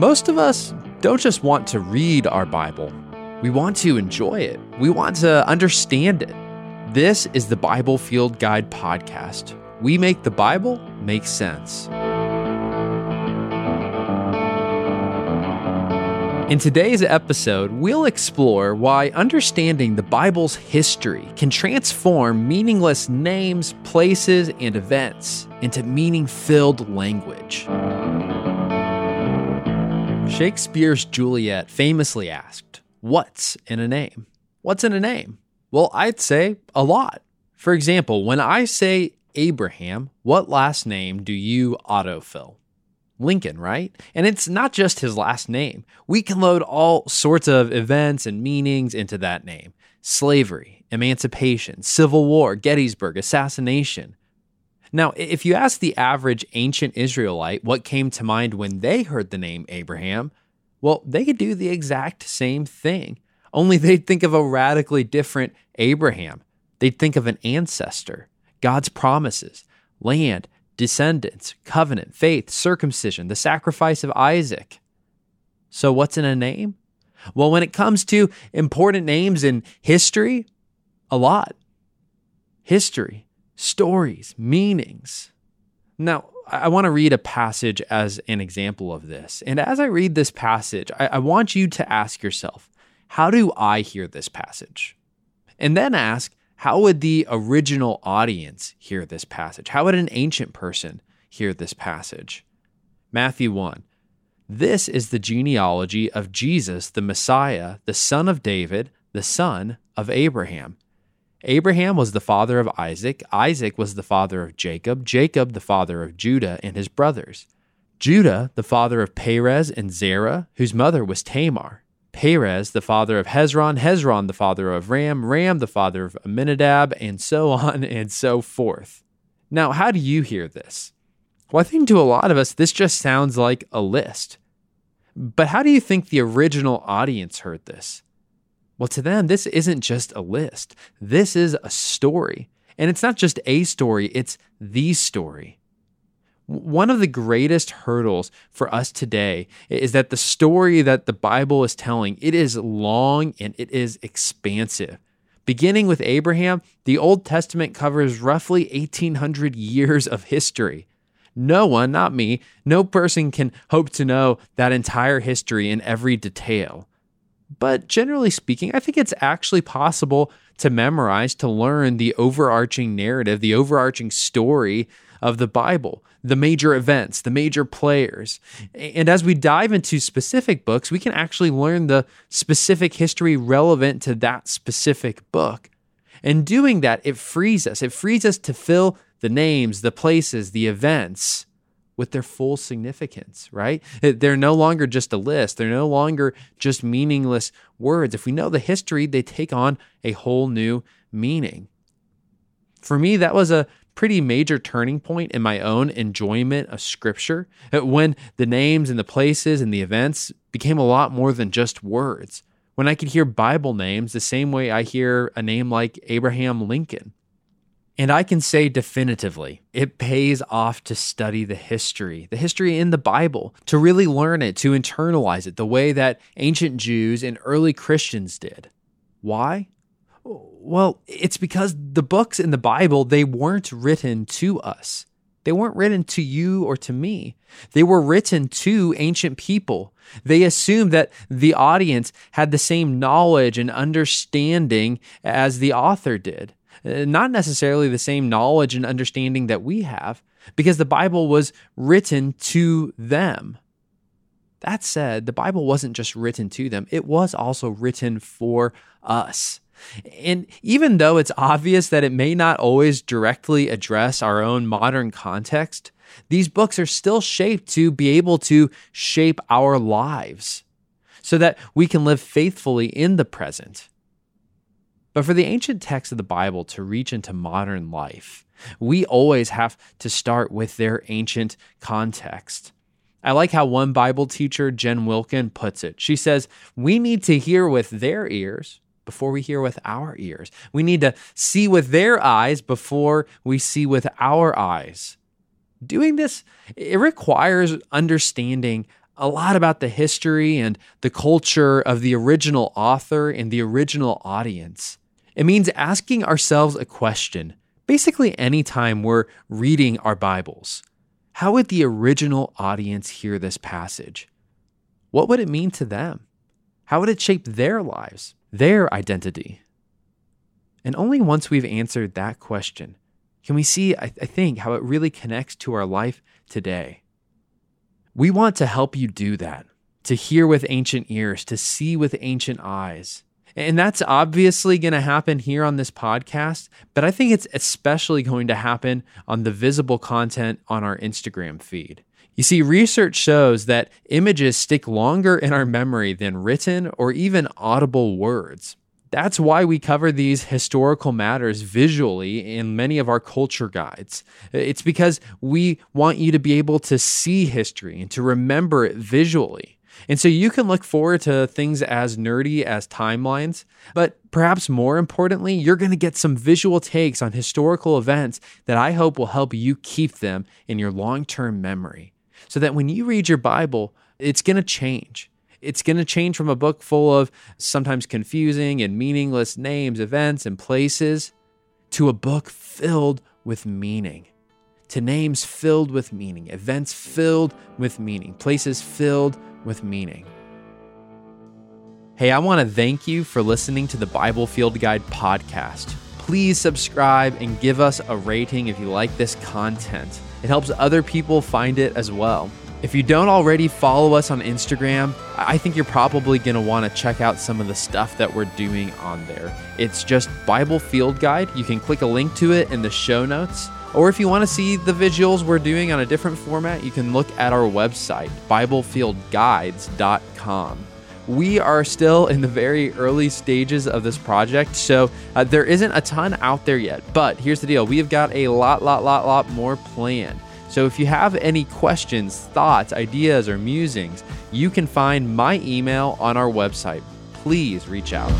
Most of us don't just want to read our Bible, we want to enjoy it, we want to understand it. This is the Bible Field Guide podcast. We make the Bible make sense. In today's episode, we'll explore why understanding the Bible's history can transform meaningless names, places, and events into meaning filled language. Shakespeare's Juliet famously asked, What's in a name? What's in a name? Well, I'd say a lot. For example, when I say Abraham, what last name do you autofill? Lincoln, right? And it's not just his last name. We can load all sorts of events and meanings into that name slavery, emancipation, civil war, Gettysburg, assassination. Now, if you ask the average ancient Israelite what came to mind when they heard the name Abraham, well, they could do the exact same thing, only they'd think of a radically different Abraham. They'd think of an ancestor, God's promises, land, descendants, covenant, faith, circumcision, the sacrifice of Isaac. So, what's in a name? Well, when it comes to important names in history, a lot. History, stories, meanings. Now, I want to read a passage as an example of this. And as I read this passage, I, I want you to ask yourself, how do I hear this passage? And then ask, how would the original audience hear this passage? How would an ancient person hear this passage? Matthew 1. This is the genealogy of Jesus, the Messiah, the son of David, the son of Abraham. Abraham was the father of Isaac, Isaac was the father of Jacob, Jacob the father of Judah and his brothers, Judah the father of Perez and Zerah, whose mother was Tamar, Perez, the father of Hezron, Hezron, the father of Ram, Ram, the father of Amminadab, and so on and so forth. Now, how do you hear this? Well, I think to a lot of us, this just sounds like a list. But how do you think the original audience heard this? Well, to them, this isn't just a list, this is a story. And it's not just a story, it's the story. One of the greatest hurdles for us today is that the story that the Bible is telling, it is long and it is expansive. Beginning with Abraham, the Old Testament covers roughly 1800 years of history. No one, not me, no person can hope to know that entire history in every detail. But generally speaking, I think it's actually possible to memorize, to learn the overarching narrative, the overarching story of the Bible, the major events, the major players. And as we dive into specific books, we can actually learn the specific history relevant to that specific book. And doing that, it frees us. It frees us to fill the names, the places, the events with their full significance, right? They're no longer just a list. They're no longer just meaningless words. If we know the history, they take on a whole new meaning. For me, that was a pretty major turning point in my own enjoyment of scripture uh, when the names and the places and the events became a lot more than just words. When I could hear Bible names the same way I hear a name like Abraham Lincoln. And I can say definitively, it pays off to study the history, the history in the Bible, to really learn it, to internalize it the way that ancient Jews and early Christians did. Why? Well, it's because the books in the Bible, they weren't written to us. They weren't written to you or to me. They were written to ancient people. They assumed that the audience had the same knowledge and understanding as the author did. Uh, not necessarily the same knowledge and understanding that we have, because the Bible was written to them. That said, the Bible wasn't just written to them, it was also written for us. And even though it's obvious that it may not always directly address our own modern context, these books are still shaped to be able to shape our lives so that we can live faithfully in the present. But for the ancient texts of the Bible to reach into modern life, we always have to start with their ancient context. I like how one Bible teacher, Jen Wilkin, puts it. She says, We need to hear with their ears before we hear with our ears. We need to see with their eyes before we see with our eyes. Doing this, it requires understanding a lot about the history and the culture of the original author and the original audience. It means asking ourselves a question, basically anytime we're reading our Bibles. How would the original audience hear this passage? What would it mean to them? How would it shape their lives, their identity? And only once we've answered that question can we see, I think, how it really connects to our life today. We want to help you do that, to hear with ancient ears, to see with ancient eyes. And that's obviously going to happen here on this podcast, but I think it's especially going to happen on the visible content on our Instagram feed. You see, research shows that images stick longer in our memory than written or even audible words. That's why we cover these historical matters visually in many of our culture guides. It's because we want you to be able to see history and to remember it visually. And so you can look forward to things as nerdy as timelines, but perhaps more importantly, you're going to get some visual takes on historical events that I hope will help you keep them in your long term memory so that when you read your Bible, it's going to change. It's going to change from a book full of sometimes confusing and meaningless names, events, and places to a book filled with meaning, to names filled with meaning, events filled with meaning, places filled with meaning. Hey, I want to thank you for listening to the Bible Field Guide podcast. Please subscribe and give us a rating if you like this content. It helps other people find it as well. If you don't already follow us on Instagram, I think you're probably going to want to check out some of the stuff that we're doing on there. It's just Bible Field Guide. You can click a link to it in the show notes. Or if you want to see the visuals we're doing on a different format, you can look at our website, BibleFieldGuides.com. We are still in the very early stages of this project, so uh, there isn't a ton out there yet. But here's the deal we have got a lot, lot, lot, lot more planned. So if you have any questions, thoughts, ideas, or musings, you can find my email on our website. Please reach out.